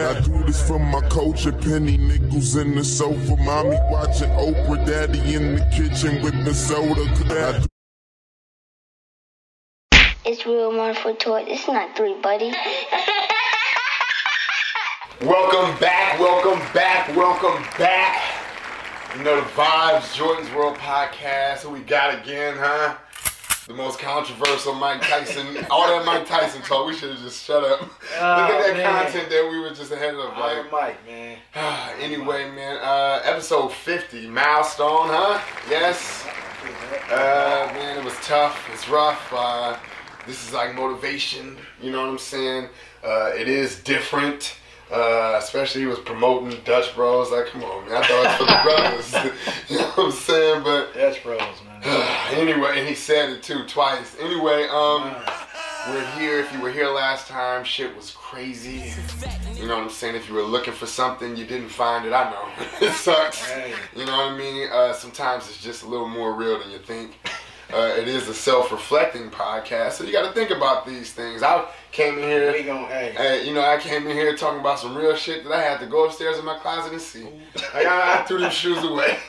I do this for my culture, penny nickels in the sofa, mommy watching Oprah, daddy in the kitchen with the soda. I It's real wonderful toy. It's not three, buddy. Welcome back, welcome back, welcome back. You know the vibes, Jordan's World Podcast. Who we got again, huh? The most controversial Mike Tyson. All that Mike Tyson talk, we should have just shut up. Look at that man. content that we were just ahead of. Like, Mike, man. anyway, man, uh, episode 50, milestone, huh? Yes. Uh, man, it was tough. It's rough. Uh, this is like motivation. You know what I'm saying? Uh, it is different. Uh, especially he was promoting Dutch Bros. Like, come on, man. I thought it was for the brothers. you know what I'm saying? But Dutch Bros, man. anyway, and he said it too twice. Anyway, um, we're here. If you were here last time, shit was crazy. You know what I'm saying? If you were looking for something, you didn't find it. I know it sucks. You know what I mean? Uh, sometimes it's just a little more real than you think. Uh, it is a self-reflecting podcast, so you got to think about these things. I came in We here. gon' hey. Hey, you know, I came in here talking about some real shit that I had to go upstairs in my closet and see. Like, I, I threw them shoes away.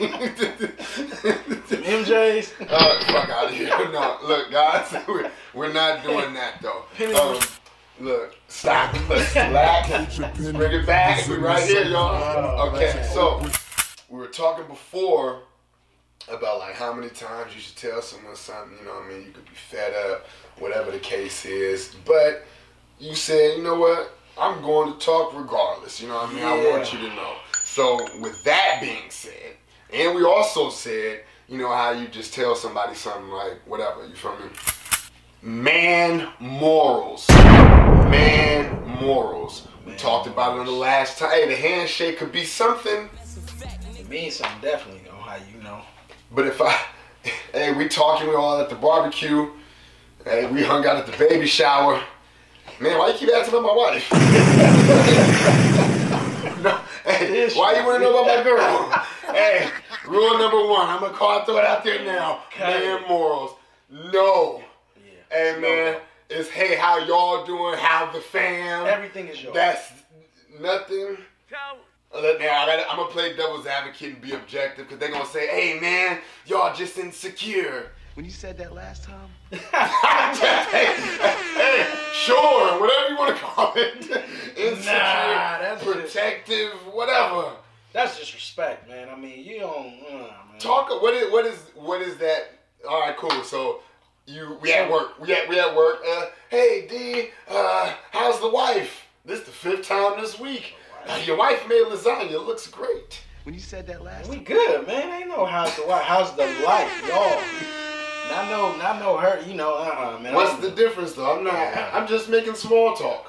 MJ's. Uh, fuck out of here. No, look, guys, we're, we're not doing that though. Um, look, stop. Let's relax. Bring it back. We right here, y'all. Oh, Okay, so we were talking before about like how many times you should tell someone something. You know, what I mean, you could be fed up, whatever the case is. But you said, you know what? I'm going to talk regardless. You know what I mean? I want you to know. So with that being said, and we also said, you know how you just tell somebody something like whatever, you feel me? Man morals. Man morals. We talked about it on the last time. Hey, the handshake could be something, It means something definitely on how you know. But if I hey, we talking, we all at the barbecue. Hey, we hung out at the baby shower. Man, why you keep asking about my wife? no, hey, why you wanna know about my girl? hey, rule number one, I'm gonna call throw it out there now. Man morals. No. Yeah. Hey man, it's hey, how y'all doing? How the fam? Everything is yours. That's nothing. Uh, Now I gotta, I'm gonna play devil's advocate and be objective because they're gonna say, "Hey man, y'all just insecure." When you said that last time, hey, hey, sure, whatever you want to call it, insecure, Nah, that's just- protective, whatever. That's disrespect, man. I mean, you don't. Uh, man. Talk. What is what is what is that? All right, cool. So you we at work. We at we at work. Uh, hey D, uh, how's the wife? This the fifth time this week. Your wife made lasagna. It looks great. when you said that last We time, good, man. Ain't no how's the wife, how's the life, y'all. Not know, not know her. You know, uh, uh man. What's I'm- the difference though? I'm not. I'm just making small talk.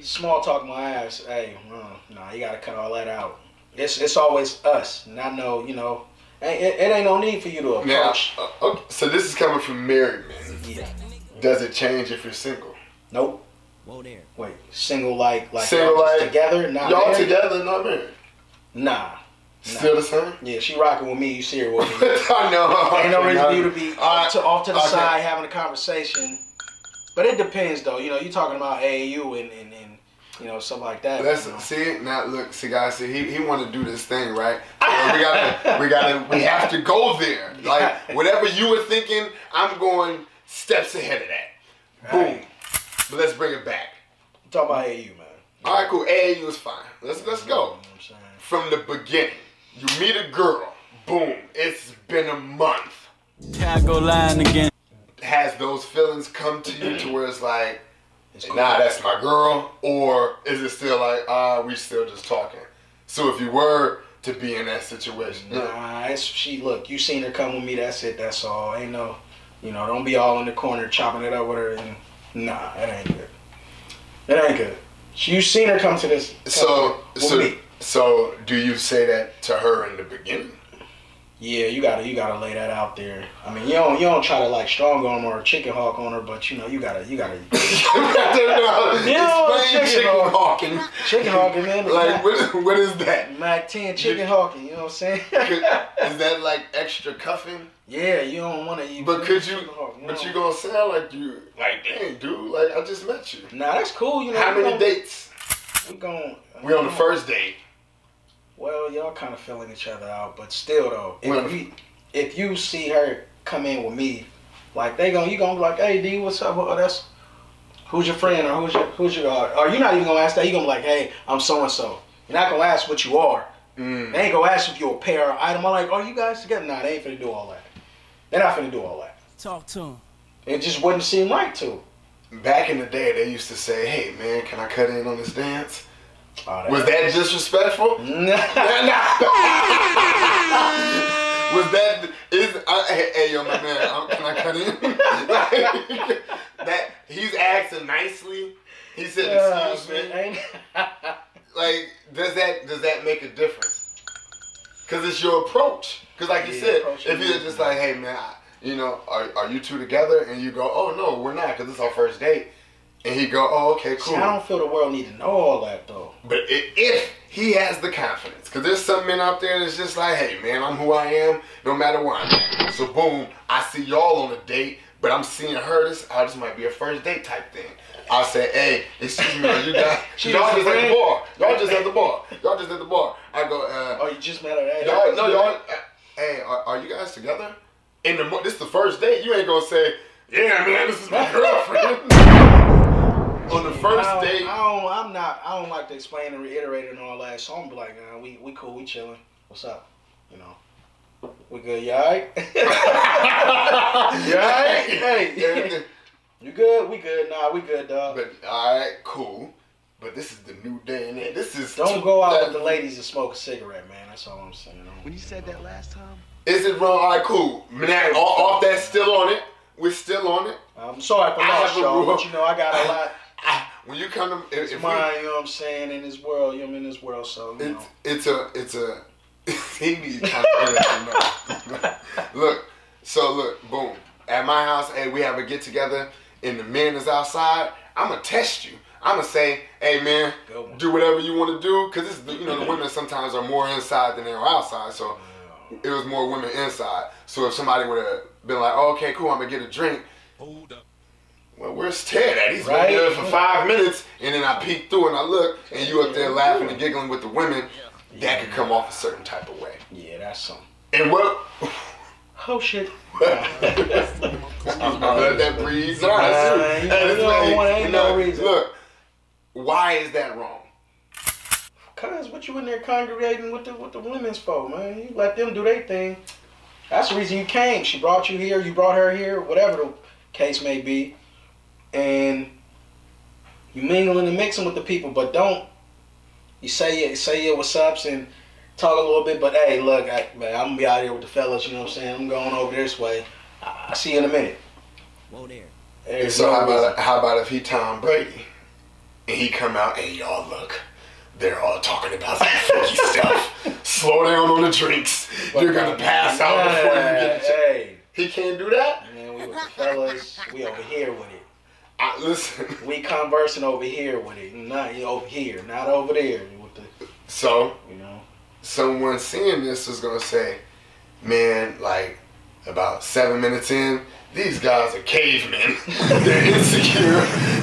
Small talk my ass. Hey, uh, nah, you gotta cut all that out. It's it's always us. And I know, you know, it, it ain't no need for you to Now, approach. uh, okay, so this is coming from married men. Yeah. Does it change if you're single? Nope. Wait, single like like Single y'all like- together? Nah, Y'all married? together, not married. Nah. Still the same? Yeah, she rocking with me. You see her with me. I know. Ain't no Okay, reason for now- you to be All right, to, off to the okay. side having a conversation. But it depends, though. You know, you're talking about AAU and, and, and you know stuff like that. That's you know. see now. Look, see, guys. See, he, he want to do this thing, right? So we gotta, we gotta, we have to go there. Like whatever you were thinking, I'm going steps ahead of that. Boom. Right. But let's bring it back. Talk about AAU, man. All right, cool. AAU is fine. Let's let's You know go what I'm saying? from the beginning. You meet a girl. Boom. It's been a month. Can't go lying again. Has those feelings come to you to where it's like, It's nah, that's my girl, or is it still like, ah, we still just talking? So if you were to be in that situation, Nah, it's she. Look, you seen her come with me. That's it. That's all. Ain't no, you know, don't be all in the corner chopping it up with her. And nah, it ain't good. It ain't good. You seen her come to this. So, so, me. so, do you say that to her in the beginning? Yeah, you gotta you gotta lay that out there. I mean, you don't you don't try to like strong arm or chicken hawk on her, but you know you gotta you gotta Explain chicken chicken hawk. hawking. chicken hawking man. Like, what, what is that? Mac ten chicken hawking. You know what I'm saying? Is that like extra cuffing? yeah, you don't want to. But could you? chicken hawk, But know. you gonna sound like you? Like, dang, dude. Like, I just met you. Nah, that's cool. You know. How many gon- dates? We gon' We on the first date. Well, y'all kind of filling each other out, but still though, if Well- you if you see her come in with me, like they gonna you gonna be like, hey D, what's up? Oh, that's who's your friend or who's your who's your uh, or you're not even gonna ask that. You gonna be like, hey, I'm so and so. You're not gonna ask what you are. Mm. They ain't gonna ask if you're a pair or item. I'm like, are you guys together? Nah, they ain't finna do all that. They're not finna do all that. Talk to them. It just wouldn't seem right to. Back in the day, they used to say, "Hey man, can I cut in on this dance?" Oh, Was that disrespectful? Was that is hey, hey yo my man? um, Can I cut in? Like, that he's asking nicely. He said, Yeah, "Excuse me." Like, does that does that make a difference? Cause it's your approach. Cause like you said, if you're just like, hey man, I, you know, are, are you two together? And you go, oh no, we're not, cause it's our first date. And he go, oh okay, See, cool. I don't feel the world need to know all that though. But if he has the confidence, because there's some men out there that's just like, hey man, I'm who I am, no matter what." So boom, I see y'all on a date, but I'm seeing her. This, oh, this might be a first date type thing. I'll say, hey, excuse me, you guys, y'all just at the bar. Y'all just at the bar. Y'all just at the bar. I go, uh, Oh, you just met her. Hey, y'all, no, y'all, uh, hey, are, are you guys together? In the, this is the first date. You ain't gonna say, yeah, man, this is my girlfriend. on the first don't, date. I don't, I'm not. I don't like to explain and reiterate and all that. So I'm be like, nah, we we cool, we chilling. What's up? You know, we good. You alright? you alright? Hey, you good? We good? Nah, we good, dog. But all right, cool. But this is the new day and. This is Don't go out with the ladies and smoke a cigarette, man. That's all I'm saying. When you said that last time, Is it wrong? All right, cool. Now, off, off that, still on it. We're still on it. I'm sorry for I lost have y'all, but you know I got a lot. Ah, When you come to, if, It's if mine, you know what I'm saying, in this world. I'm in this world, so we, you know. it's, it's a, it's a. he needs kind of know. Look, so look, boom. At my house, hey, we have a get together, and the men is outside. I'm gonna test you. I'm gonna say, hey man, do whatever you want to do, cause it's you know the women sometimes are more inside than they are outside. So it was more women inside. So if somebody would have been like, oh, okay, cool, I'm gonna get a drink. Hold up. Well, where's Ted at? He's Right. been there for five minutes, and then I peek through and I look, and you up there laughing and giggling with the women. That could come off a certain type of way. Yeah, that's something. And what? Oh shit. I'm gonna let that breathe. Nah, Nah, you know, it's you like- don't want- ain't no look, reason. Look, why is that wrong? Cause what you in there congregating with the with the women's for, man? You let them do their thing. That's the reason you came. She brought you here. You brought her here. Whatever the case may be, and you mingling and mixing with the people, but don't you say it, say your what's ups and talk a little bit. But hey, look, I, man, I'm gonna be out here with the fellas. You know what I'm saying? I'm going over this way. I, I see you in a minute. Whoa there. There's So how about how about if he Tom Brady and he come out and y'all look, they're all talking about some funky stuff. Slow down on the drinks. You're gonna pass out before you get. Hey, He can't do that. man, we with the fellas. We over here with it. I, listen. We conversing over here with it, not over here, not over there the, So you know. someone seeing this is gonna say, "Man, like about seven minutes in." These guys are cavemen. they're insecure.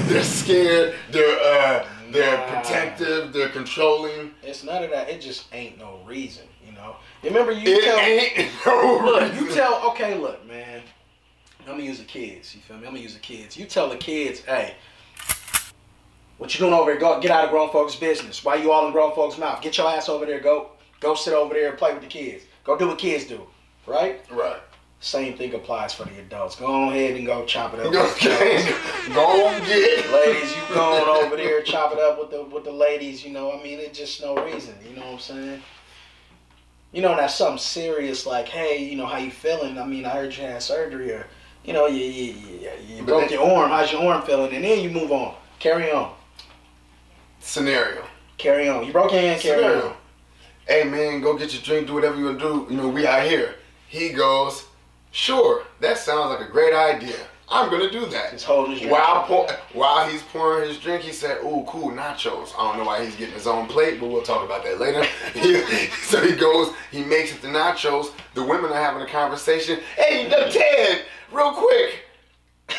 They're scared. They're uh, they're Nah. protective. They're controlling. It's none of that. It just ain't no reason, you know. Remember you It tell ain't no look, you tell okay, look, man. I'm gonna use the kids. You feel me? I'm gonna use the kids. You tell the kids, hey, what you doing over here? Go get out of grown folks' business. Why you all in grown folks' mouth? Get your ass over there. Go go sit over there and play with the kids. Go do what kids do. Right? Right. Same thing applies for the adults. Go on ahead and go chop it up. Okay. Go and get. ladies, you going over there, chop it up with the with the ladies. You know, I mean, it's just no reason. You know what I'm saying? You know, that's something serious. Like, hey, you know, how you feeling? I mean, I heard you had surgery, or you know, you you, you, you broke then- your arm. How's your arm feeling? And then you move on. Carry on. Scenario. Carry on. You broke your hand. Carry Scenario. on. Hey man, go get your drink. Do whatever you want to do. You know, we out here. He goes. Sure, that sounds like a great idea. I'm gonna do that. Just hold his drink. While pour, while he's pouring his drink, he said, "Ooh, cool nachos." I don't know why he's getting his own plate, but we'll talk about that later. So he goes, he makes it the nachos. The women are having a conversation. Hey, Ted, real quick.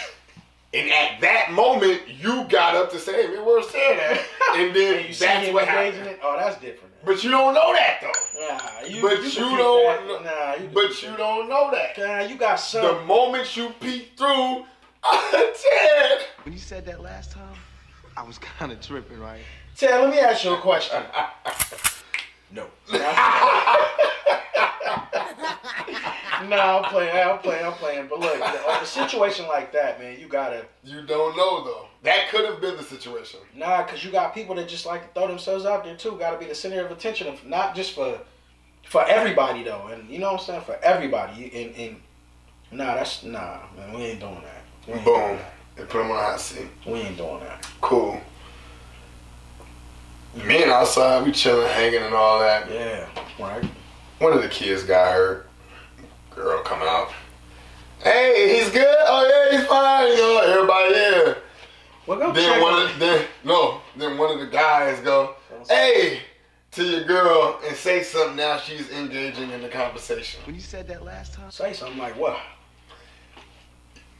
And at that moment, you got up to say, "Hey, man, where's Ted at?" And then And you see that's what happened. it. Oh, that's different. But you don't know that though. Nah, you, But you, you, don't. that. Nah, you but you that. don't know that. Nah, you got some. The some. moment you peek through, Ted. When you said that last time, I was kind of tripping, right? Ted, let me ask you a question. no. No, I'm playing. I'm playing. I'm playing. But look, a situation like that, man, you gotta You don't know though. That could have been the situation. nah, cause you got people that just like to throw themselves out there too. Got to be the center of attention, not just for for everybody though. And you know what I'm saying? For everybody. And, and nah, that's nah, man. We ain't doing that. Ain't doing Boom. that. They put him on hot seat. We ain't doing that. Cool. Me and outside, we chilling, hanging, and all that. Yeah. Right. One of the kids got hurt. Girl come out. Hey, he's good. Oh yeah, he's fine. You know, everybody there. Well, go Then check one on- of then no, then one of the guys go, hey, to your girl and say something. Now she's engaging in the conversation. When you said that last time, say something like what?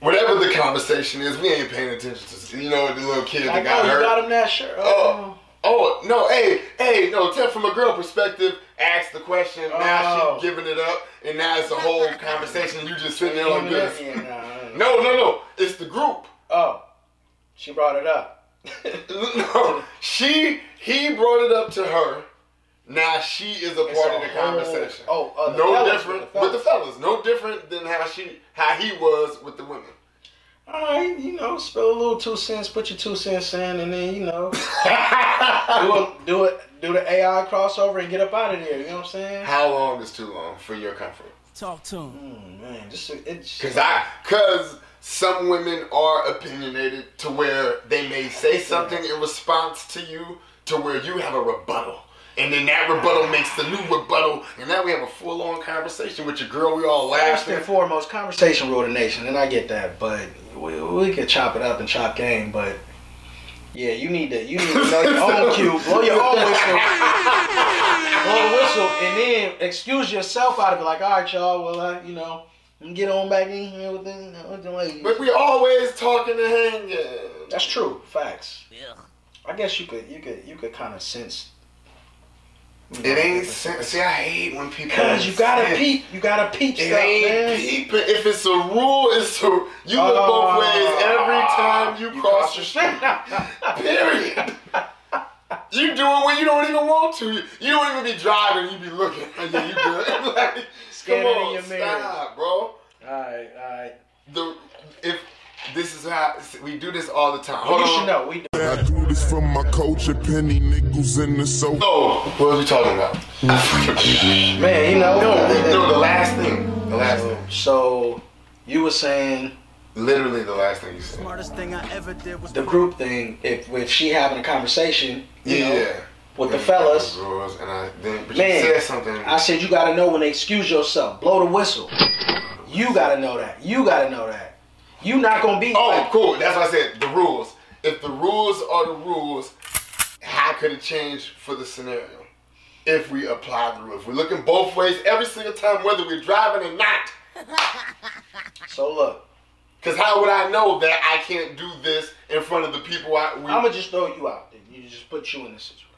Whatever the conversation is, we ain't paying attention to. You know, the little kid Like, that got hurt. you got him that shirt. Oh. Oh no! Hey, hey, no. Tell from a girl perspective. Ask the question. Now Oh. she giving it up, and now it's a whole conversation. You just sitting there like this. Yeah, nah, nah. No, no, no. It's the group. Oh, she brought it up. No, she he brought it up to her. Now she is a part a of the whole- conversation. oh, uh, the no fellas, different with the with the fellas. No different than how she how he was with the women. All right, you know, spill a little two cents, put your two cents in, and then you know, do it, do it, do the AI crossover and get up out of there. You know what I'm saying? how long is too long for your comfort? Talk to him. Mm, man, just it's Cause I, cause some women are opinionated to where they may say something in response to you to where you have a rebuttal. And then that rebuttal makes the new rebuttal, and now we have a full-on conversation with your girl. We all First and foremost, conversation rule the nation, and I get that, but we, we could chop it up and chop game, but yeah, you need to you need to know your own cue, blow your own whistle, blow the whistle, and then excuse yourself out of it. Like, all right, y'all, well, I, you know, let get on back in here with the, with the ladies. But we always talking and hanging. That's true, facts. Yeah. I guess you could you could you could kind of sense. You It ain't different- sen- see. I hate when people. Cause you gotta sense. peep, you gotta peep It stuff, ain't man. peeping. If it's a rule, it's a. You look Oh. both ways every time you, cross the street. Period. You do it when you don't even want to. You don't even be driving. You be looking. Yeah, you good. like, come on, stop, bro. Alright, alright. The if this is how we do this all the time. Well, Hold you on. should know. We do. I do this from my coach culture, penny nickels in the sofa. Oh, what was we talking about? Man, you know. no, no, the last thing. The last thing. So you were saying Literally the last thing you said. Smartest thing I ever did was the group thing. If if she having a conversation, you Yeah. know, with the fellas, Girls, and I then, but Man, you said something. I said you gotta know when they excuse yourself, blow the whistle. You gotta know that. You gotta know that. You not gonna be Oh, like, cool. That's what I said. The rules. If the rules are the rules, how could it change for the scenario? If we apply the rules, if we're looking both ways every single time, whether we're driving or not. so look. Because how would I know that I can't do this in front of the people I we? I'm gonna just throw you out there. You just put you in this situation.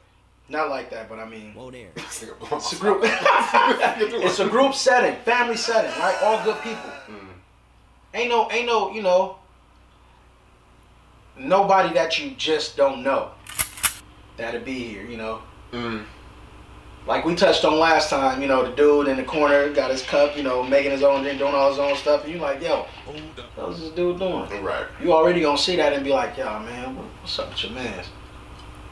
Not like that, but I mean, Whoa there. it's it's a group. it's a group setting, family setting, right? All good people. Mm. Ain't no, ain't no, you know, nobody that you just don't know that'll be here. You know, Mm. like we touched on last time. You know, the dude in the corner got his cup. You know, making his own drink, doing all his own stuff. And you like, yo, what's this dude doing? Right. You already gonna see that and be like, yo, man, what's up with your man?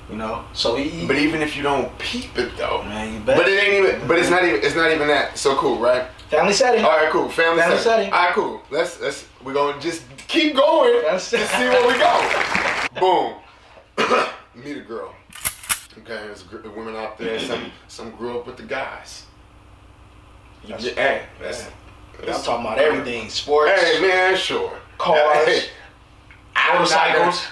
You know, so he, But even if you don't peep it though. man, you bet. But it ain't even. But it's not even. It's not even that. So cool, right? family setting. All right, cool. Family, Family setting. setting. All right, cool. Let's let's we're gonna just keep going That's- to see where we go. Boom. Meet a girl. Okay, there's women out there. Some some grew up with the guys. That's- just- hey, that's, I'm talking about everything, sports, Hey man, sure. Cars, Hey, I'm not gonna- motorcycles.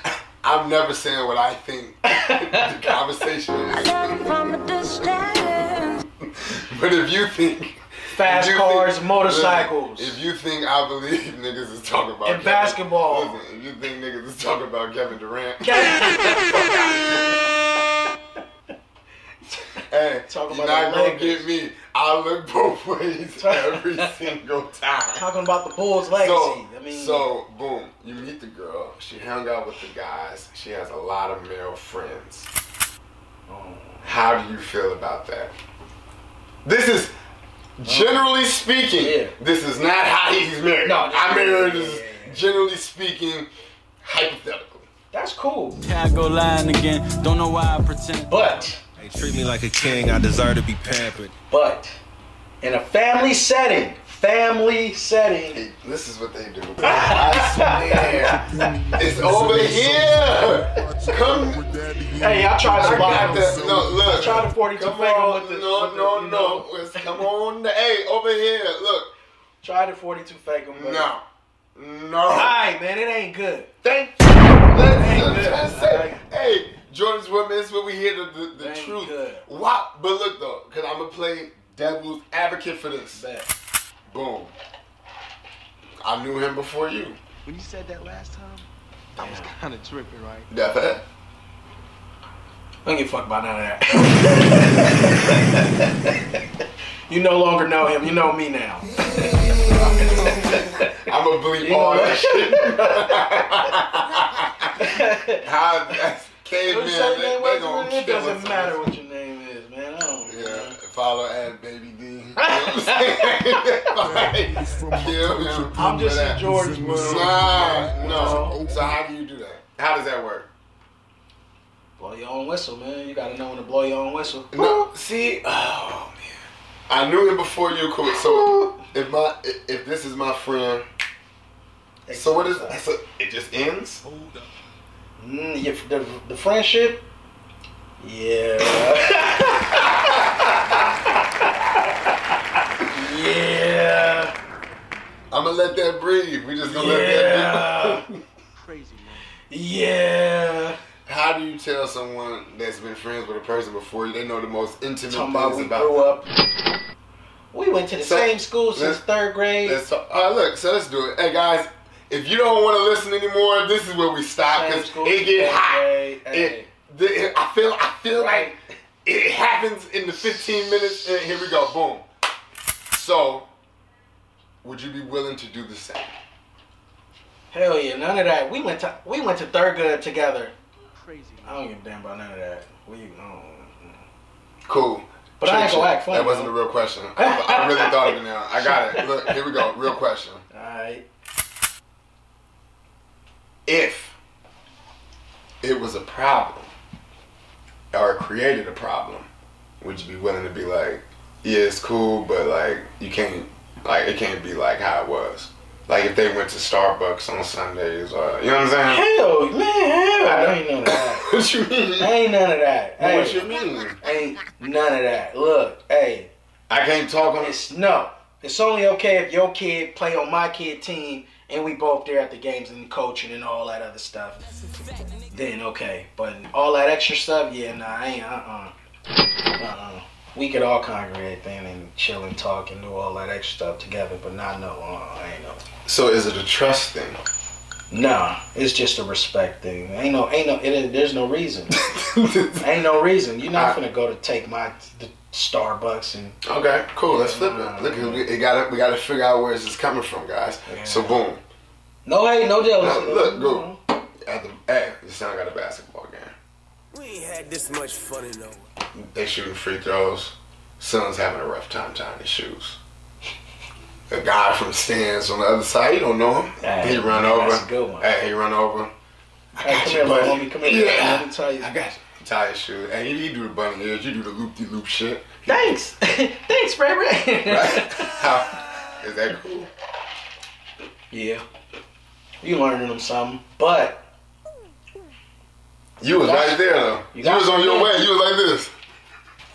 I'm never saying what I think the conversation is. from a distance. But if you think fast you cars, think- motorcycles. listen, if you think I believe niggas is talking about And Kevin- basketball. listen, if you think niggas is talking about Kevin Durant, hey, Talk you're not gonna Lakers. get me. I look both ways every single time. Talking about the Bulls' legacy. So, I mean, so boom, you meet the girl. She hung out with the guys. She has a lot of male friends. How do you feel about that? This is generally speaking. Yeah. This is not how he's married. No, this I'm married. yeah, This is yeah, yeah. generally speaking, hypothetical. that's cool. I go lying again. Don't know why I pretend. But, Hey, treat me like a king. I desire to be pampered. but, in a family setting, family setting, Hey, this is what they do. I swear, it's over here. Come. Hey, I tried to buy the, no, look. I tried to 42 Come on, with the- no, with the, no, you no. It's- Come on, hey, over here. Look, Try the 42 fake them. no, no. Alright, man, it ain't good. Thank you. Let's Ain't just- good. just say, hey, Jordan's women. This is what we hear the the, the truth. good. Why? But look though, because I'm gonna play devil's advocate for this. Bet. Boom. I knew him before you. When you said that last time, I was kind of tripping, right? That fact? I don't give a fuck about none of that. you no longer know him. You know me now. I'm gonna bleep all that shit. How that's caveman? What's They, name? they gonna it? It kill doesn't us. matter what your name is, man. I don't. Yeah, follow at baby D. You know what I'm saying? Like, kill him. I'm just for in that. Jordan's world. Nah, no. So how do you do that? How does that work? Blow your own whistle, man. You gotta know when to blow your own whistle. No, see, oh man, I knew it before you quit. So if my if this is my friend, so what is so it just ends? Mm, yeah, the, the friendship. Yeah. yeah. I'm gonna let that breathe. We just gonna let that Yeah. breathe. Crazy, man. Yeah. How do you tell someone that's been friends with a person before you? They know the most intimate Talking things about we about. grew up. We went to the So, same school since third grade. Let's talk. All right, look. So let's do it. Hey guys, if you don't want to listen anymore, this is where we stop because it get third hot. grade. Hey. It, the, I feel. I feel Right. like it happens in the 15 minutes. And here we go. Boom. So, would you be willing to do the same? Hell yeah, none of that. We went to we went to third grade together. Crazy, I don't give a damn about none of that. We no. Cool. But I ain't Trick gonna shit. act funny, That wasn't a real question. I, I really thought of it now. I got it. Look, here we go. Real question. Alright. If it was a problem or created a problem, would you be willing to be like, yeah, it's cool, but like you can't, like it can't be like how it was. Like if they went to Starbucks on Sundays, or you know what I'm saying? Hell, man, hell, I ain't none of that. what you mean? Ain't none of that. Hey, What you mean? Ain't none of that. Look, hey, I can't talk on it's no. It's only okay if your kid play on my kid team and we both there at the games and coaching and all that other stuff. Then okay, but all that extra stuff, yeah, nah, I ain't. Uh, uh-uh. uh, We could all congregate then and chill and talk and do all that extra stuff together, but not no. Uh, I ain't no. So is it a trust thing? Nah, it's just a respect thing. Ain't no, ain't no. It, there's no reason. ain't no reason. You're not gonna go to take my Starbucks and Okay, cool. Let's flip it. Uh, look, we, it gotta, we gotta figure out where this is coming from, guys. So boom. no hate, no jealousy. Now, look, go. At the, hey, the sound got a basketball game. We ain't had this much fun in no They shooting free throws. Son's having a rough time tying his shoes. A guy from the stands on the other side, you don't know him. Hey, he run over. that's a good one. Hey, he run over. Hey, come you, here, little buddy. homie. Come here. Yeah. Let me tell you. I got you. Tie his shoes. Hey, you, you do the bunny ears. You do the loop de loop shit. Thanks, thanks, Ray Ray. Right? How, is that cool? yeah, you learning them something, but You was got- right there though. you You, was on your way. You was like this.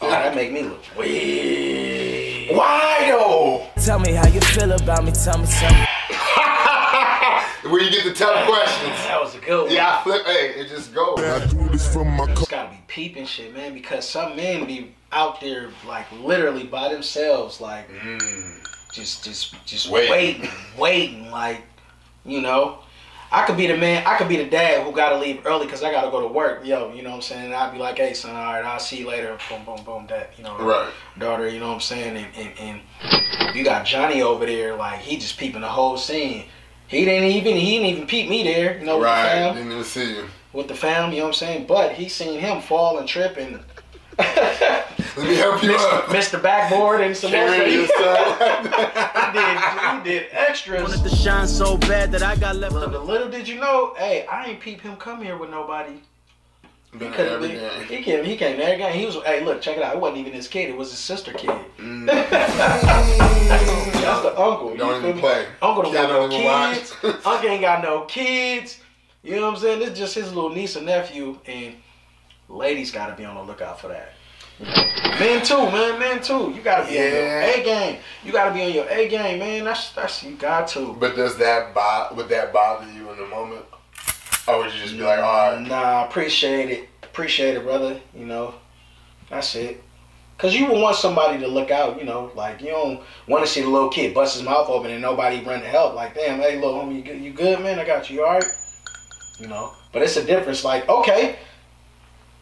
oh, that make me look way. Why though? Tell me how you feel about me. Tell me something. Where you get the tough questions. That was a good one. Yeah, I flip. Hey, it just goes. I do this from my Just gotta be peeping shit, man, because some men be out there like literally by themselves, like mm. just just just Waiting. waiting, waiting, like you know. I could be the man, I could be the dad who gotta leave early because I gotta go to work, yo, you know what I'm saying? And I'd be like, hey son, all right, I'll see you later, boom, boom, boom, that, you know, Right. daughter, you know what I'm saying? And, and, and you got Johnny over there, like he just peeping the whole scene. He didn't even he didn't even peep me there, you know, with the Right. fam Didn't even see you. with the fam, you know what I'm saying? But he seen him fall and trip and Let me help you up. missed the backboard and some more. Carry He did, he did extras. Wanted to shine so bad that I got left Little, alone. little did you know, hey, I ain't peep him come here with nobody. He Been could at have every been. game. He came. He came again. He was. Hey, look, check it out. It wasn't even his kid. It was his sister kid. Mm. That's the uncle. Don't even play. Uncle don't got no don't even watch. kids. Uncle ain't got no kids. You know what I'm saying? It's just his little niece and nephew, and ladies got to be on the lookout for that. Men too, man. Men too. You got to be on your A game. You got to be on your A game, man. That's that's you got to. But does that bo- would that bother you in the moment? Or would you just be like, all right, Nah, appreciate it. Appreciate it, brother. You know, that's it. Cause you would want somebody to look out, you know, like you don't want to see the little kid bust his mouth open and nobody run to help. Like, damn, hey, little homie, you good, you good, man? I got you, you all right? You know, but it's a difference. Like, okay,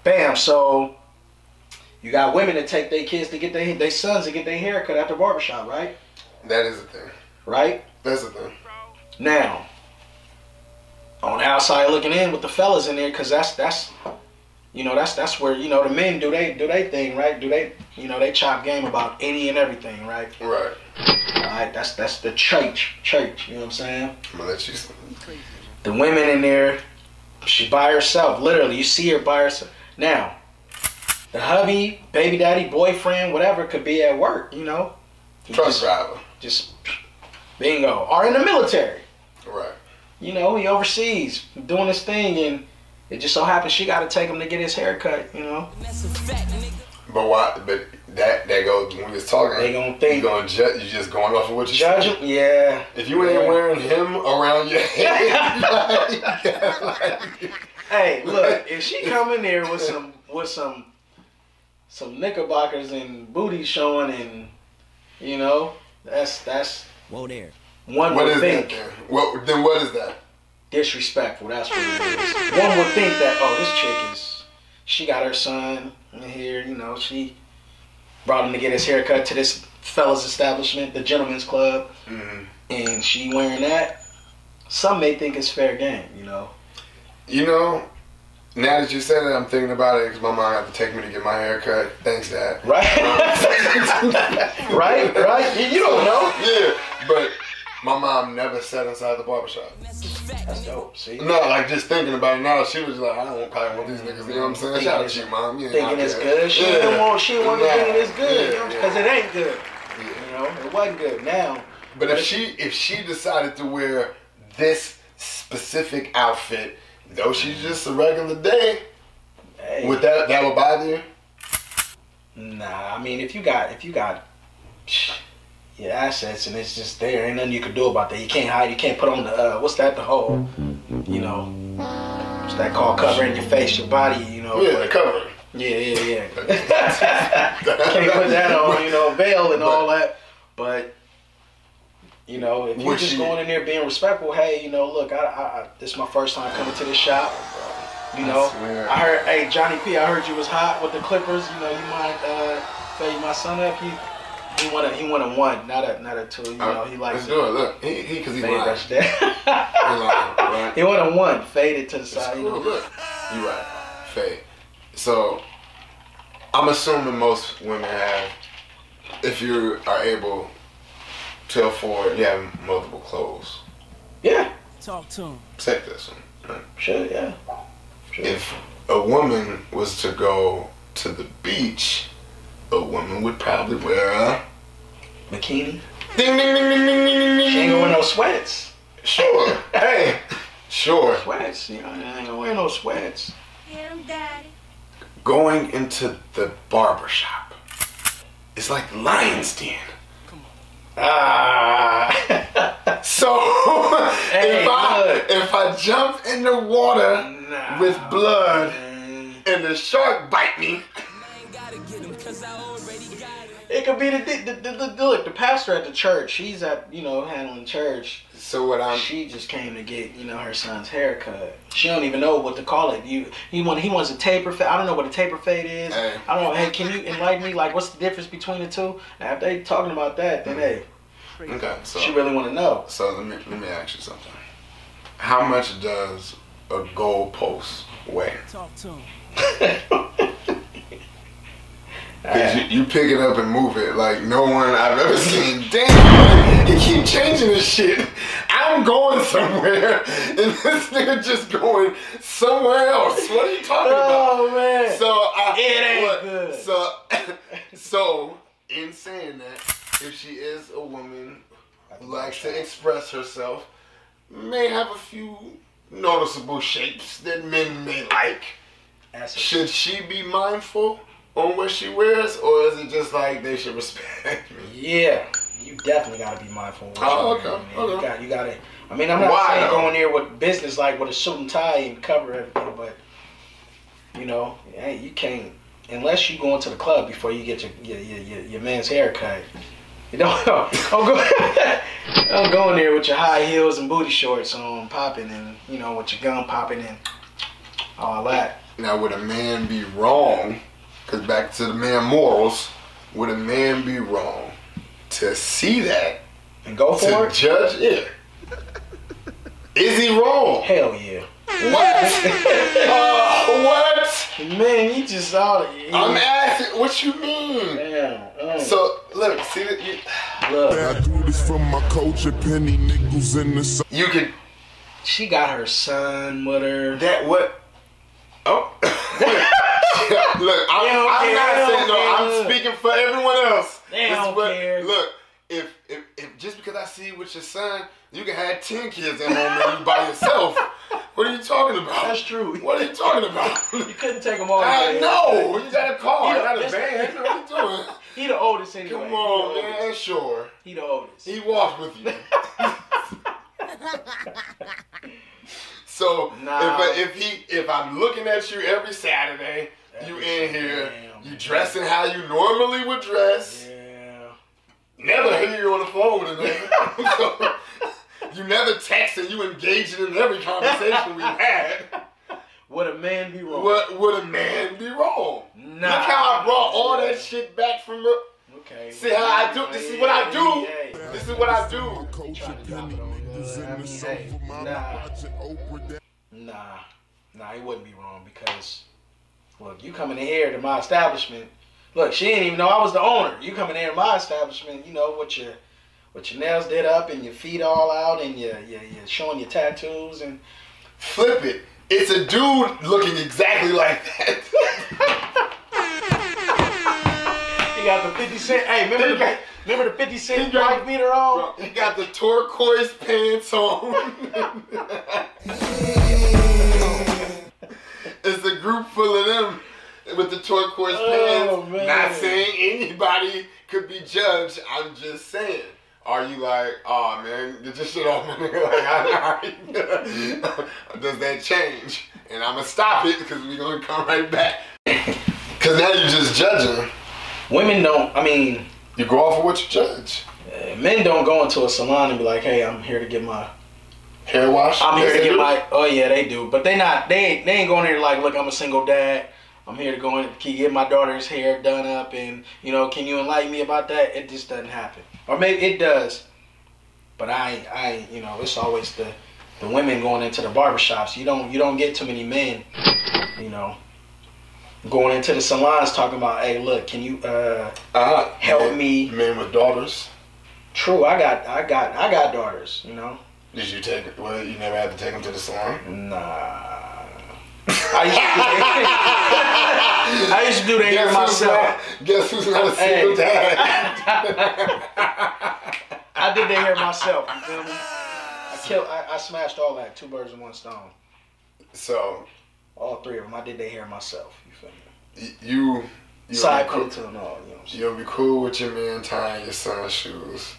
bam. So you got women that take their kids to get their their sons to get their hair cut at the barbershop, right? that is a thing. Right That's a thing. now, on the outside looking in with the fellas in there, cause that's that's you know that's that's where you know the men do they do they thing right? Do they you know they chop game about any and everything right? Right. All right, that's that's the church church. You know what I'm saying? I'm gonna let you. The women in there, she by herself. Literally, you see her by herself. Now, the hubby, baby daddy, boyfriend, whatever, could be at work. You know, Truck just, driver. just bingo, or in the military. Right. You know, he overseas doing his thing, and it just so happens she got to take him to get his hair cut. You know, But why? But that that goes when we was talking. They gonna think- you gonna judge. You just going off of what you judge him. Yeah. If you ain't Yeah. wearing him around your head, like, like, Hey, look, if she come in there with some with some some knickerbockers and booty showing, and you know, that's that's Whoa there. One what would is think? What then? What is that? disrespectful. That's what it is. One would think that oh, this chick is she got her son in here. You know, she brought him to get his hair cut to this fella's establishment, the Gentleman's Club. Mhm. and she wearing that, some may think it's fair game, you know. You know, now that you said it, I'm thinking about it because my mom had to take me to get my hair cut. Thanks, Dad. Right? right? Right? You, you don't know. Yeah, but my mom never sat inside the barbershop. That's dope. See? No, like just thinking about it now, she was like, I don't wanna probably want these niggas. You know what I'm saying? Shout out to you, mom. You Thinking it's good. She Yeah. didn't want. She didn't want to Nah. think it's good, because yeah. it ain't good. You know, it wasn't good. Now, But if she if she decided to wear this specific outfit, though she's just a regular day, hey, would that that would bother you? nah. I mean, if you got, if you got. Your assets and it's just there. Ain't nothing you can do about that. You can't hide. You can't put on the uh, what's that? The whole, you know, what's that called? Covering your face, your body. You know. Yeah, the covering. Yeah, yeah, yeah. Can't put that on, you know, veil and all that. But you know, if you're just going in there being respectful, hey, you know, look, I, I, I this is my first time coming to this shop. You know, swear. I heard, hey, Johnny P, I heard you was hot with the Clippers. You know, you mind uh, fade my son up? He he won a he won a one, not a not a two. You uh, know, he likes Let's do it. Look, he he because he fade lying. rush there. He lying, right? he won a one, faded to the It's side. You know, Look, you right. fade. So, I'm assuming most women have, if you are able to afford, you have multiple clothes. yeah, Talk to him. Take this one. right? sure, yeah, sure. If a woman was to go to the beach, a woman would probably wear a McKinney. Ding, ding, ding, ding, ding, ding, ding. She ain't gonna wear no sweats. Sure. hey, sure. Sweats. You know, I ain't gonna wear no sweats. Him daddy. Going into the barber shop. It's like lion's den. Come on. Ah. So hey, if I look. if I jump in the water no. with blood and the shark bite me. It could be the, the, the, the, the look. The pastor at the church, she's at you know handling church. so what I'm She just came to get you know her son's haircut. She don't even know what to call it. You he want he wants a taper fade. I don't know what a taper fade is. Hey. I don't. Hey, can you enlighten me? Like, what's the difference between the two? And after they talking about that, then mm-hmm. hey, okay. So she really want to know. so let me let me ask you something. How much does a goalpost weigh? Talk to him. Cause you, you pick it up and move it like no one I've ever seen. Damn, he keep changing this shit. I'm going somewhere, and this nigga just going somewhere else. What are you talking oh, about? Oh man. So I, It ain't what- good. So, so in saying that, if she is a woman who likes to express herself, may have a few noticeable shapes that men may like. Should she be mindful on what she wears, or is it just like they should respect me? Yeah, you definitely got to be mindful. Of what Oh, okay, man. okay. You got, you got to. I mean, I'm not Why, saying going there with business like with a suit and tie and cover everything, but you know, hey, you can't unless you go into the club before you get your your your, your, man's haircut. You don't don't go don't go in there with your high heels and booty shorts on, popping and you know with your gun popping and all that. Now, would a man be wrong? Because back to the man morals, would a man be wrong to see that And go for to it. judge it? Is he wrong? Hell yeah. What? uh, what? Man, you just all I'm asking. What you mean? Damn. mm. So look, see that you Look. I do this for my culture, penny nickels in the sun. you could She got her son with her. that what? Oh. look, I'm, don't I'm care, not saying no. care, I'm speaking for everyone else. They This don't what- care. Look, if, if if just because I see you with your son, you can have ten kids at home and you by yourself. What are you talking about? That's true. What are you talking about? You couldn't take them all. I today. know. You got a car, You know, not a this- van. What are you doing? He the oldest anyway. Come the on, man. Sure. He the oldest. He walked with you. so Nah. if if he if I'm looking at you every Saturday, you in here, damn you dressing how you normally would dress. Yeah. Never hear you on the phone with a nigga. so, you never text and you engaging in every conversation we had. Would a man be wrong? What would a man be wrong? Nah. Look how I brought all that shit back from the. Okay. See how I do. This is what I do. This is what I do. Culture, trying to drop penny it on you. nickels I in mean, the hey, sofa, mama nah. Nah, nah, he wouldn't be wrong because, look, you coming in here to my establishment. Look, she didn't even know I was the owner. You coming in here to my establishment, you know, with your, with your nails did up and your feet all out and your, your, your showing your tattoos and Flip it. It's a dude looking exactly like that. you got the fifty cent. Hey, remember the, remember the fifty cent he got- white beater on? he got the turquoise pants on. it's a group full of them with the turquoise Oh, pants. man. Not saying anybody could be judged. I'm just saying. Are you like, oh man, get your shit off my nigga? Like, I, does that change? And I'm gonna stop it because we're gonna come right back. Cause now you're just judging. Women don't. I mean, You go off of what you judge. uh, men don't go into a salon and be like, "Hey, I'm here to get my Hair wash. I'm here to get do. my. Oh yeah, they do, but they not. They ain't. They ain't going there like, look, I'm a single dad. I'm here to go you get my daughter's hair done up, and you know, can you enlighten me about that? It just doesn't happen, or maybe it does, but I, I, you know, it's always the, the women going into the barbershops. You don't, you don't get too many men, you know, going into the salons talking about, hey, look, can you, uh, Uh-huh. Help Men- me. Men with daughters. true, I got, I got, I got daughters, you know. Did you take? Well, you never had to take them to the salon. Nah. I used to do that. I used to do that who's myself. not, guess who's not a Hey. single dad? I did that here myself. You feel me? I killed. I, I smashed all that. Two birds with one stone. so All three of them. I did that here myself. You feel me? you you'll Side cool, ponytail and all. You know what I'm saying? you'll be cool with your man tying your son's shoes,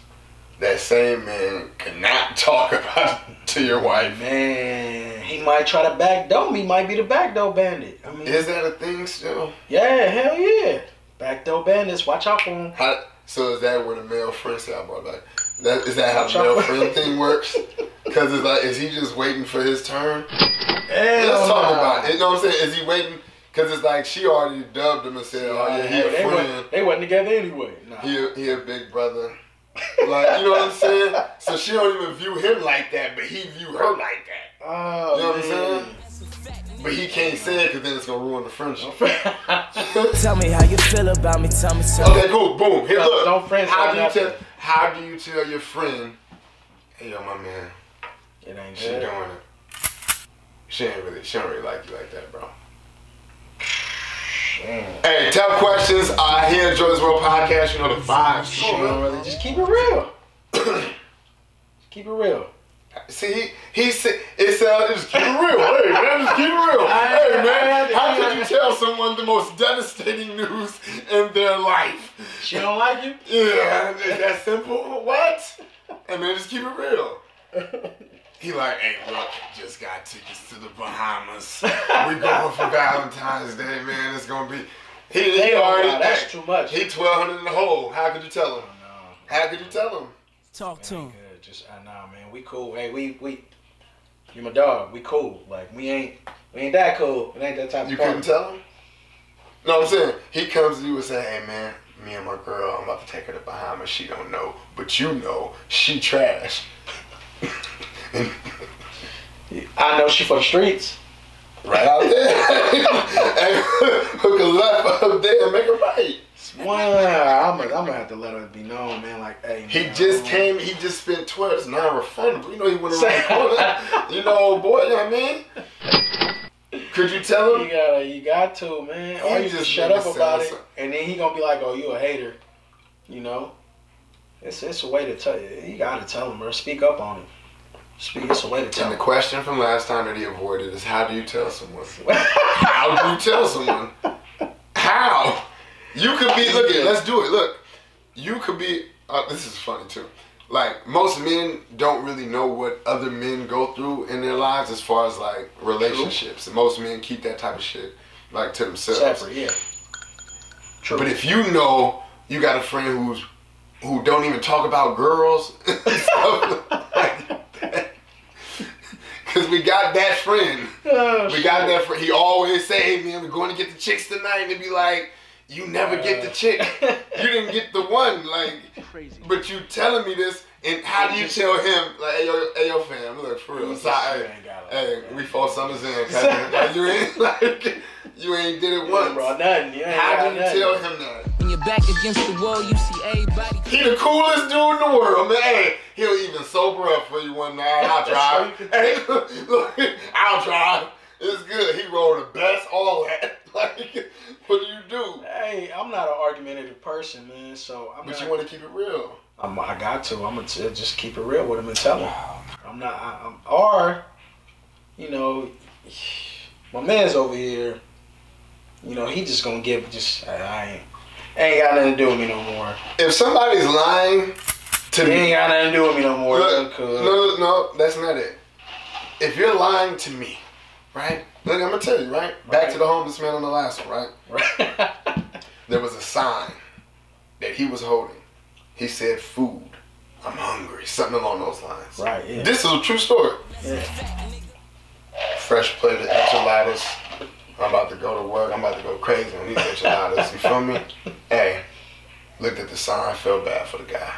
that same man cannot talk about to your wife. Man, he might try to backdoor me. Might be the backdoor bandit. I mean, Is that a thing still? yeah, hell yeah. Backdoor bandits. Watch out for them. How, so is that where the male friend say, I brought back? That, is that how the male friend thing works? Because it's like, is he just waiting for his turn? Hell Let's talk nah. about it. You know what I'm saying? Is he waiting? Because it's like she already dubbed him and said, oh yeah, he a they, friend. wasn't, they wasn't together anyway. Nah. He a, he a big brother. Like, you know what I'm saying? So she don't even view him like that, but he view her like that. Oh, You know what I'm saying? But he can't say it because then it's gonna ruin the friendship. Tell me how you feel about me. Tell me, tell me. Okay, cool. Boom. Here, Don't- look. don't friends how do you tell? How do you tell your friend? Hey, yo, my man, It ain't she good. doing it. She ain't really. She don't really like you like that, bro. Hey, tell questions. Uh, here at Jordan's World Podcast. You know the vibes. She don't really just keep it real. Just keep it real. See, he, he said, it's uh, just keep it real. Hey, man, just keep it real. Hey, man, how could you tell someone the most devastating news in their life? She don't like you? Yeah, is that simple? What? Hey, man, just keep it real. He like, hey, look, just got tickets to the Bahamas. We going for Valentine's Day, man. It's gonna be. He, he already. nah, that's hey, too much. He twelve hundred in the hole. How could you tell him? No. How could you tell him? Talk to him. Good. Just uh, nah, man. We cool. Hey, we we. You my dog. We cool. Like we ain't we ain't that cool. It ain't that type You of party. couldn't tell him? No, I'm saying he comes to you and say, "Hey, man, me and my girl, I'm about to take her to Bahamas. She don't know, but you know, she trash." I know she from the streets. right out there, hey, hook a left up there and make a right. Well, I'm gonna, I'm gonna have to let her be known, man. Like, hey, He man, just came. He just spent twelve. It's non-refundable. You know he went around. You know, boy. You know what I mean? Could you tell him? You gotta, you got to, man. Or you just shut up about it, and then he gonna be like, "Oh, you a hater," you know. It's it's a way to tell. You You gotta tell him, or Speak up on it. Speak. It's a way to tell And the question from last time that he avoided is, how do you tell someone? How do you tell someone? How? You could be. Look at. Let's do it. Look, you could be. Uh, this is funny too. Like most men don't really know what other men go through in their lives as far as like relationships. And most men keep that type of shit like to themselves. Separate, yeah. True. But if you know you got a friend who's who don't even talk about girls, because we got that friend. Oh, We got that friend. He always say, "Hey man, we're going to get the chicks tonight," and they be like, "You never get the chick. You didn't get the one." Like, Crazy. but you telling me this, and how do you tell him? Like, hey yo, hey yo, fam, look for real. You Sorry, ain't got it. hey, we four summers in. cousin. like, you ain't like you ain't did it Yeah, once. bro, nothing. You ain't How got do you nothing. tell him that? When you're back against the wall, you see everybody. He the coolest dude in the world, man. Hey, he'll even sober up for you one night. I'll drive. Hey, look, I'll drive. It's good. He rolled the best, all that. Like, what do you do? Hey, I'm not an argumentative person, man. So I'm But not. you want to keep it real. I'm, I got to. I'm gonna t- just keep it real with him and tell him. I'm not. I, I'm, or, you know, my man's over here. You know, he just gonna give. Just I, I ain't. Ain't got nothing to do with me no more. If somebody's lying to He ain't me, got nothing to do with me no more. look, uh, no, no, that's not it. If you're lying to me, right? Look, I'm gonna tell you, right? Back Right. to the homeless man on the last one, right? Right. there was a sign that he was holding. He said, "Food. I'm hungry." Something along those lines. right. Yeah. This is a true story. yeah. Fresh plate of enchiladas. I'm about to go to work. I'm about to go crazy on these enchiladas. You feel me? Hey, looked at the sign. Felt bad for the guy.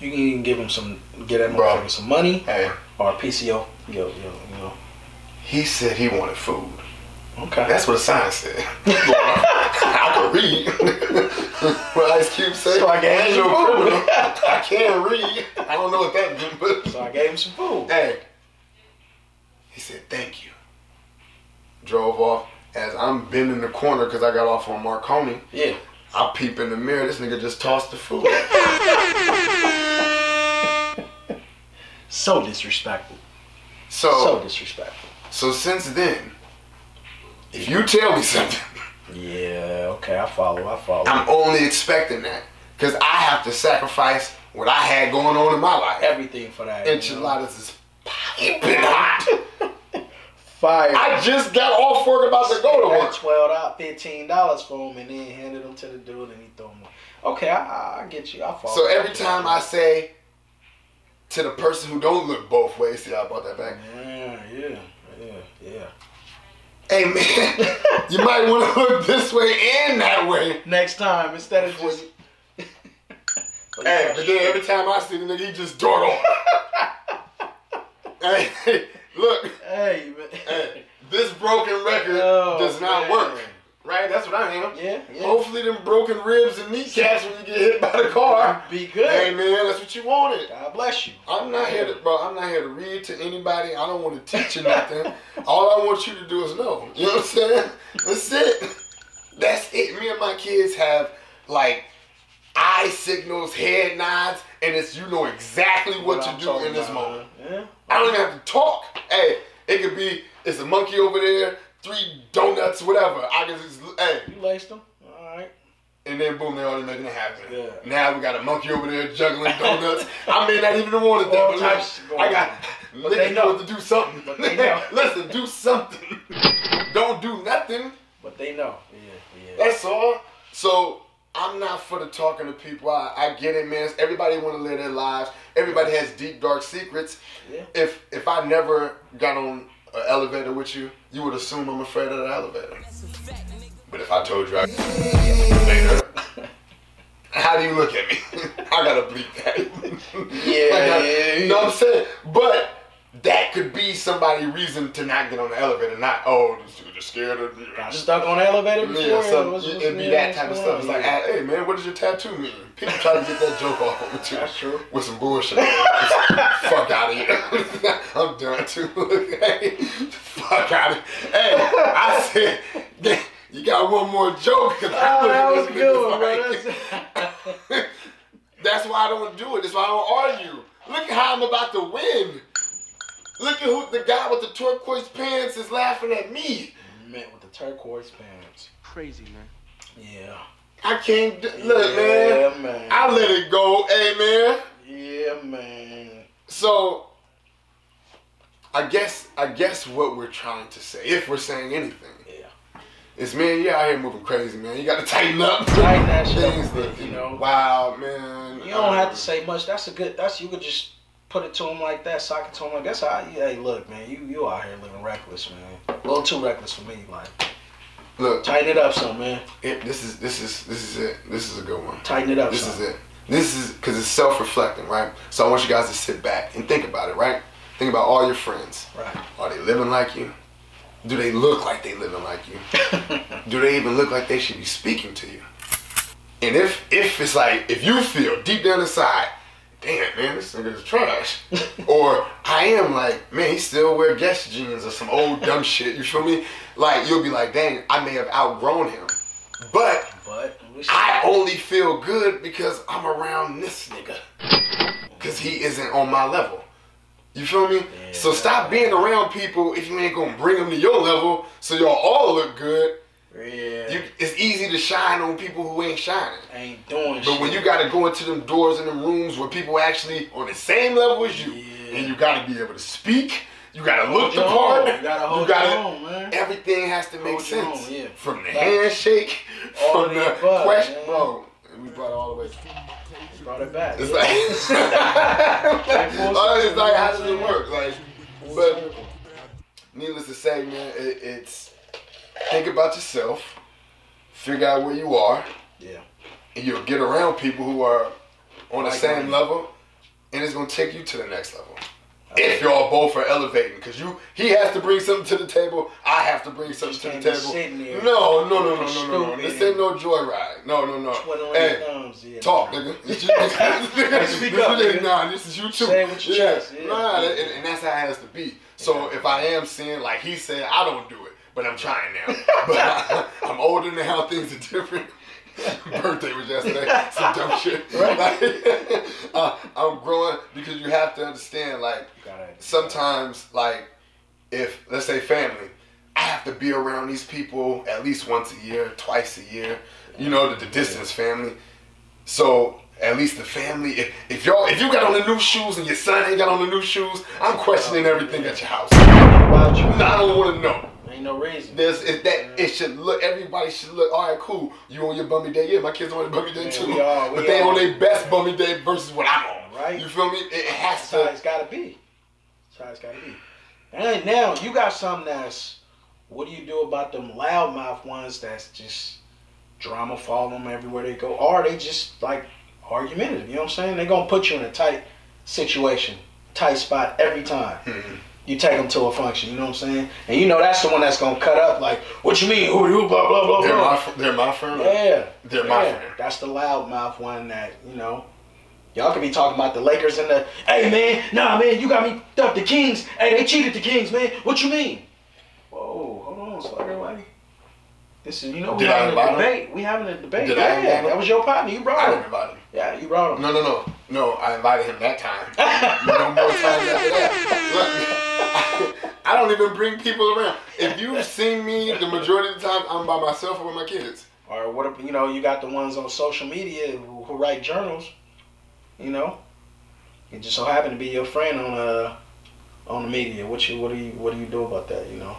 You can even give him some. Get that motherfucker some money Hey, or a PCO. Yo, yo, know. he said he wanted food. Okay. That's what the sign said. I can read. what Ice Cube said. So I gave you no food. I can't read. I don't know what that meant, but so I gave him some food. Hey. He said, thank you. Drove off. As I'm bending the corner because I got off on Marconi, Yeah. I peep in the mirror. This nigga just tossed the food. So disrespectful. So, So so, since then, if you tell me something, Yeah. Okay. I follow. I follow. I'm only expecting that. Because I have to sacrifice what I had going on in my life. Everything for that. you know? Enchiladas is piping hot. Fire. I just got off work about to go to work. twelve dollars, fifteen dollars for him, and then handed them to the dude, and he threw them. Okay, I, I, get you. I follow. So every time I say to the person who don't look both ways, see, I brought that back. Yeah, yeah, yeah, yeah. Hey man, you might want to look this way and that way. Next time, instead of just. Hey, but then every time I see the nigga, he just dart off. hey, look, Hey, man. hey, this broken record Oh, does not man. work. Right? That's what I am. Yeah, yeah. Hopefully, them broken ribs and kneecaps when you get hit by the car. Be good. Hey man, that's what you wanted. God bless you. I'm not here to, bro. I'm not here to read to anybody. I don't want to teach you nothing. All I want you to do is know. You know what I'm saying? That's it. That's it. Me and my kids have like eye signals, head nods, and it's you know exactly what, I'm to do in this about, moment. Yeah. I don't even have to talk. Hey, it could be it's a monkey over there, three donuts, whatever. I can just hey, You laced them. All right. and then boom, they already making it happen. Yeah. Now we got a monkey over there juggling donuts. I may not even want it that, but going I got niggas But they know. to do something. But they know. Listen, do something. Don't do nothing. But they know. Yeah, yeah. That's all. So I'm not for the talking to people. I, I get it, man. Everybody want to live their lives. Everybody has deep, dark secrets. Yeah. If if I never got on an elevator with you, you would assume I'm afraid of the elevator. But if I told you I later, how do you look at me? I gotta bleep that. Yeah, I gotta- yeah, You know what I'm saying? But that could be somebody reason to not get on the elevator. Not oh, is scared of. Got stuck on the elevator before. Yeah, What's- what's it'd be that type of stuff. It's like, hey man, what does your tattoo mean? People try to get that joke off of it too. That's true. With some bullshit. fuck out of here. I'm done too. hey, fuck out of here. Hey, I said, you got one more joke. 'cause Oh, that was a looking at good this bro. That's why I don't do it. That's why I don't argue. Look at how I'm about to win. Look at who the guy with the turquoise pants is laughing at me. Man with the turquoise pants. Crazy, man. Yeah. I can't do, look, man. Yeah, man. I let it go, hey man. Yeah, man. So I guess I guess what we're trying to say, if we're saying anything, Yeah. is man, you out here moving crazy, man. You gotta tighten up. Tighten that shit up Things a bit, looking you know. Wow, man. You don't have to um, say much. That's a good. That's you could just put it to him like that, sock it to him like that's how. Hey, look, man, you you out here living reckless, man. A little too reckless for me. Like, Look, tighten it up, some man. it, this is this is this is it. This is a good one. Tighten it up. This some. is it. This is because it's self-reflecting, right? So I want you guys to sit back and think about it, right? Think about all your friends. Right. Are they living like you? Do they look like they living like you? Do they even look like they should be speaking to you? And if if it's like if you feel deep down inside, damn man, this nigga is trash, or I am like, man, he still wear Guess jeans or some old dumb shit. You feel me? Like you'll be like, dang, I may have outgrown him, but But I only feel good because I'm around this nigga. Cause he isn't on my level. You feel me? So stop being around people if you ain't gonna bring them to your level so y'all all look good. yeah, shine on people who ain't shining. ain't doing shit. But when you gotta go into them doors and them rooms where people actually on the same level as you, Yeah. and you gotta be able to speak, you gotta look the part. You gotta hold gotta- your own, man. Everything has to make Hold sense. own, yeah. From the Facts. handshake, from the above, question, man. bro. We brought it all the way. brought it back. It's yeah. like, Oh, it's like, how does it work? Like, but needless to say, man, it, it's think about yourself, figure out where you are, yeah, and you'll get around people who are on the same me. level, and it's gonna take you to the next level. If y'all both are elevating, because you he has to bring something to the table, I have to bring something to the table. No, no, no, no, no, no, no. This ain't no joyride. No, no, no. Hey, thumbs. Yeah, Talk, nigga. You, Speak up, nigga. Nah, this is you too. Say with your yeah. chest, yeah. Nah, and, and that's how it has to be. So if I am seeing, like he said, I don't do it, but I'm trying now. but I, I'm older now, things are different. Birthday was yesterday. Some dumb shit. Like, uh, I'm growing because you have to understand, like, sometimes like if let's say family i have to be around these people at least once a year twice a year you know the, the distance family So at least the family, if, if y'all, if you got on the new shoes and your son ain't got on the new shoes, I'm questioning everything at your house. You? I don't want to know. Ain't no reason. There's it, that it should look. Everybody should look. All right, cool. You on your bummy day? Yeah, my kids on their bummy day Yeah, too. we are, we but they are. on their best bummy day versus what I'm on. Right. You feel me? It, it has That's how to. it's gotta be. That's how it's gotta be. And now you got something that's. What do you do about them loudmouth ones that's just drama follow them everywhere they go, or they just like argumentative? You know what I'm saying? They're gonna put you in a tight situation, tight spot every time. Mhm. You take them to a function, you know what I'm saying? And you know that's the one that's gonna cut up like, what you mean? Who you? Blah blah blah They're my, blah. fr- they're my friend. Yeah, They're my yeah. friend. That's the loudmouth one that you know. Y'all could be talking about the Lakers and the, hey man, nah man, you got me up the Kings. Hey, they cheated the Kings, man. What you mean? Whoa, hold on, slugger, why? This is, you know, we Did having a invite him? debate. We having a debate. Did I yeah, that was your partner. You I brought didn't him. invite him. Yeah, you brought him. No, no, no, no. I invited him that time. no more times after that. I don't even bring people around. If you've seen me, the majority of the time I'm by myself or with my kids. Or what? if- You know, you got the ones on social media who, who write journals. You know, it just so happened to be your friend on uh on the media. What you what do you what do you do about that? You know.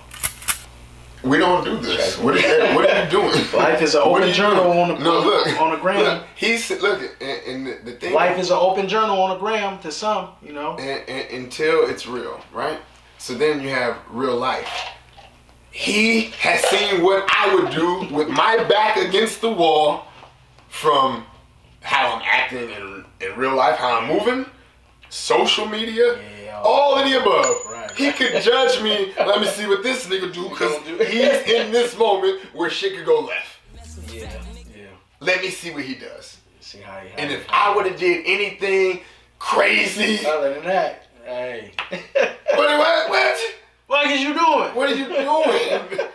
We don't do this. What are, you- what are you doing? Life is an open journal doing? on the no, look, on the gram. Look, he's look, and, and the, the thing Life is an open journal on the gram to some, you know. and, and, until it's real, right? So then you have real life. He has seen what I would do with my back against the wall from how I'm acting in, in real life, how I'm moving, social media, Yeah, all of the above. Right. He could judge me. Let me see what this nigga do because he's in this moment where shit could go left. Yeah, yeah. Let me see what he does. See how he. And if I would have did anything crazy, Other than that, hey. what, what, what? what is you doing? What are you doing?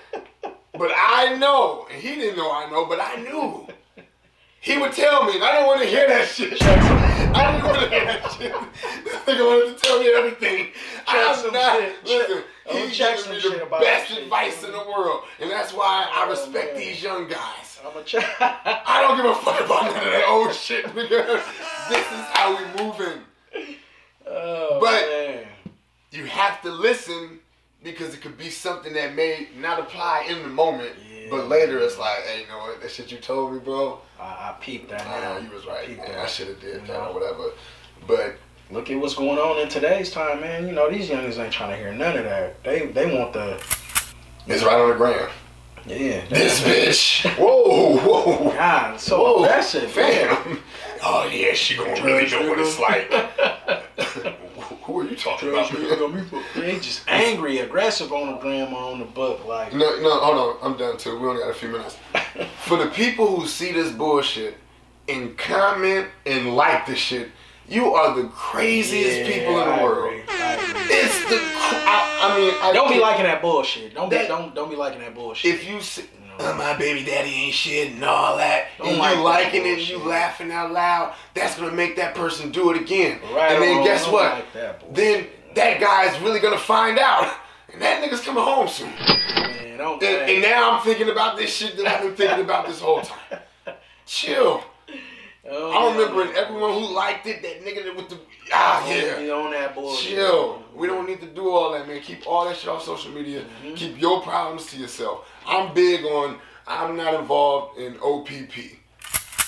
but I know, and he didn't know I know, but I knew. He would tell me, and I didn't want to hear that shit. I didn't want to hear that shit. This nigga wanted to tell me everything. I'm some not. shit. Listen, I'm he's check giving me the best that shit. advice in the world, and that's why I Oh, respect man. these young guys. I'm a check. I don't give a fuck about none of that old shit, nigga. This is how we moving. Oh, But- man. you have to listen because it could be something that may not apply in the moment, Yeah. but later it's like, hey, you know what? That shit you told me, bro. I, I peeped that. Nah, now. you was right. Man. I should have did You that know? or whatever. But Look at what's going on in today's time, man. You know these youngins ain't trying to hear none of that. They they want the it's right on the ground. yeah. This bitch. Whoa, whoa. God, so Whoa, aggressive, man. fam. Oh yeah, she gonna really know what it's like. Who are you talking about? man? They just angry, aggressive on the grandma on the book, like No, no, hold on. I'm done too. We only got a few minutes. For the people who see this bullshit and comment and like this shit, you are the craziest Yeah, people in I the world. agree, I agree. It's the. I, I mean, I Don't be liking that bullshit. Don't be don't don't be liking that bullshit. If you see, No. "Uh, my baby daddy ain't shit and all that, Don't and you liking it, and you laughing out loud, that's gonna make that person do it again. Right and then guess what? like that then that guy's really gonna find out, and that nigga's coming home soon. man, don't And, and now I'm thinking about this shit that I've been thinking about this whole time. Chill. Oh, I remember yeah. everyone who liked it, that nigga with the ah yeah. You on that bullshit. Chill. We don't need to do all that, man. Keep all that shit off social media. Mm-hmm. Keep your problems to yourself. I'm big on. I'm not involved in OPP.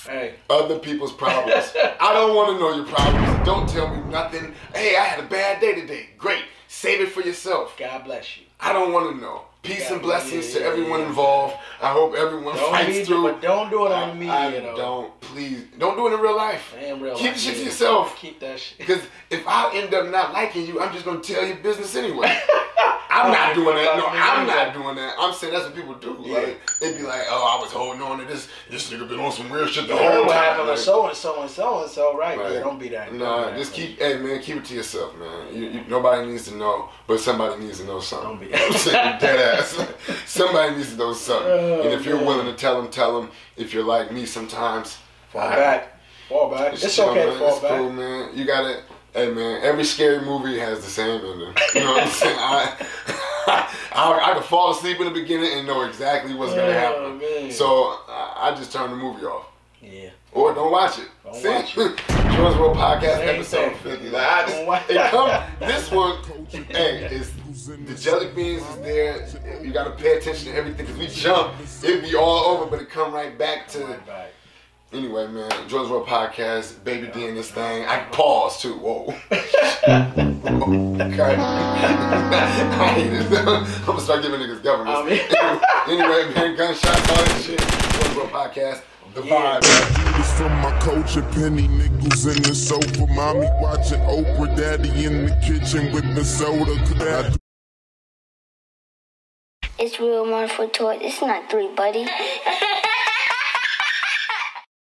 Hey, Other people's problems. I don't want to know your problems. Don't tell me nothing. Hey, I had a bad day today. Great. Save it for yourself. God bless you. I don't want to know. Peace Yeah, and blessings yeah, to everyone yeah. involved. I hope everyone Don't fights through. but don't do it on the media I, I though. don't. Please, don't do it in real life. In real Keep life, the shit to yourself. Keep that shit. Because if I end up not liking you, I'm just gonna tell your business anyway. I'm oh, not doing that. No, I'm not doing that. I'm saying that's what people do. Like they'd be like, "Oh, I was holding on to this. This nigga been on some real shit the whole time." happened Like, so and so and so and so, right? Right. Yeah, don't be that. Nah, just keep, hey man, keep it to yourself, man. You, you, nobody needs to know, but somebody needs to know something. Don't be- I'm saying dead ass. somebody needs to know something. Oh, and if you're man. willing to tell them, tell them. If you're like me, sometimes Fall I- back. Fall back. It's chill, okay man. fall it's back. cool, man. You got to Hey man, every scary movie has the same ending. You know what I'm saying? I, I, I could fall asleep in the beginning and know exactly what's gonna Oh, happen. man. So I, I just turn the movie off. Yeah. Or don't watch it. Don't See? watch it. Jones World Podcast episode thing. 50. Like, I Don't watch just, it come, this one, hey, it's, the jelly beans is there. You gotta pay attention to everything because we jump, it be all over, but it come right back to. Right back. Anyway, man, Jones World Podcast, Baby D in this thing. I pause too. Whoa. okay. I hate it. I'm gonna start giving niggas governments. Oh, I mean- anyway, man, gunshots, all that shit. Jones World Podcast, the Yeah. vibe. It's from my coach and penny nickels in the sofa. Mommy watching Oprah, daddy in the kitchen with the soda. It's real one for toy. It's not three, buddy.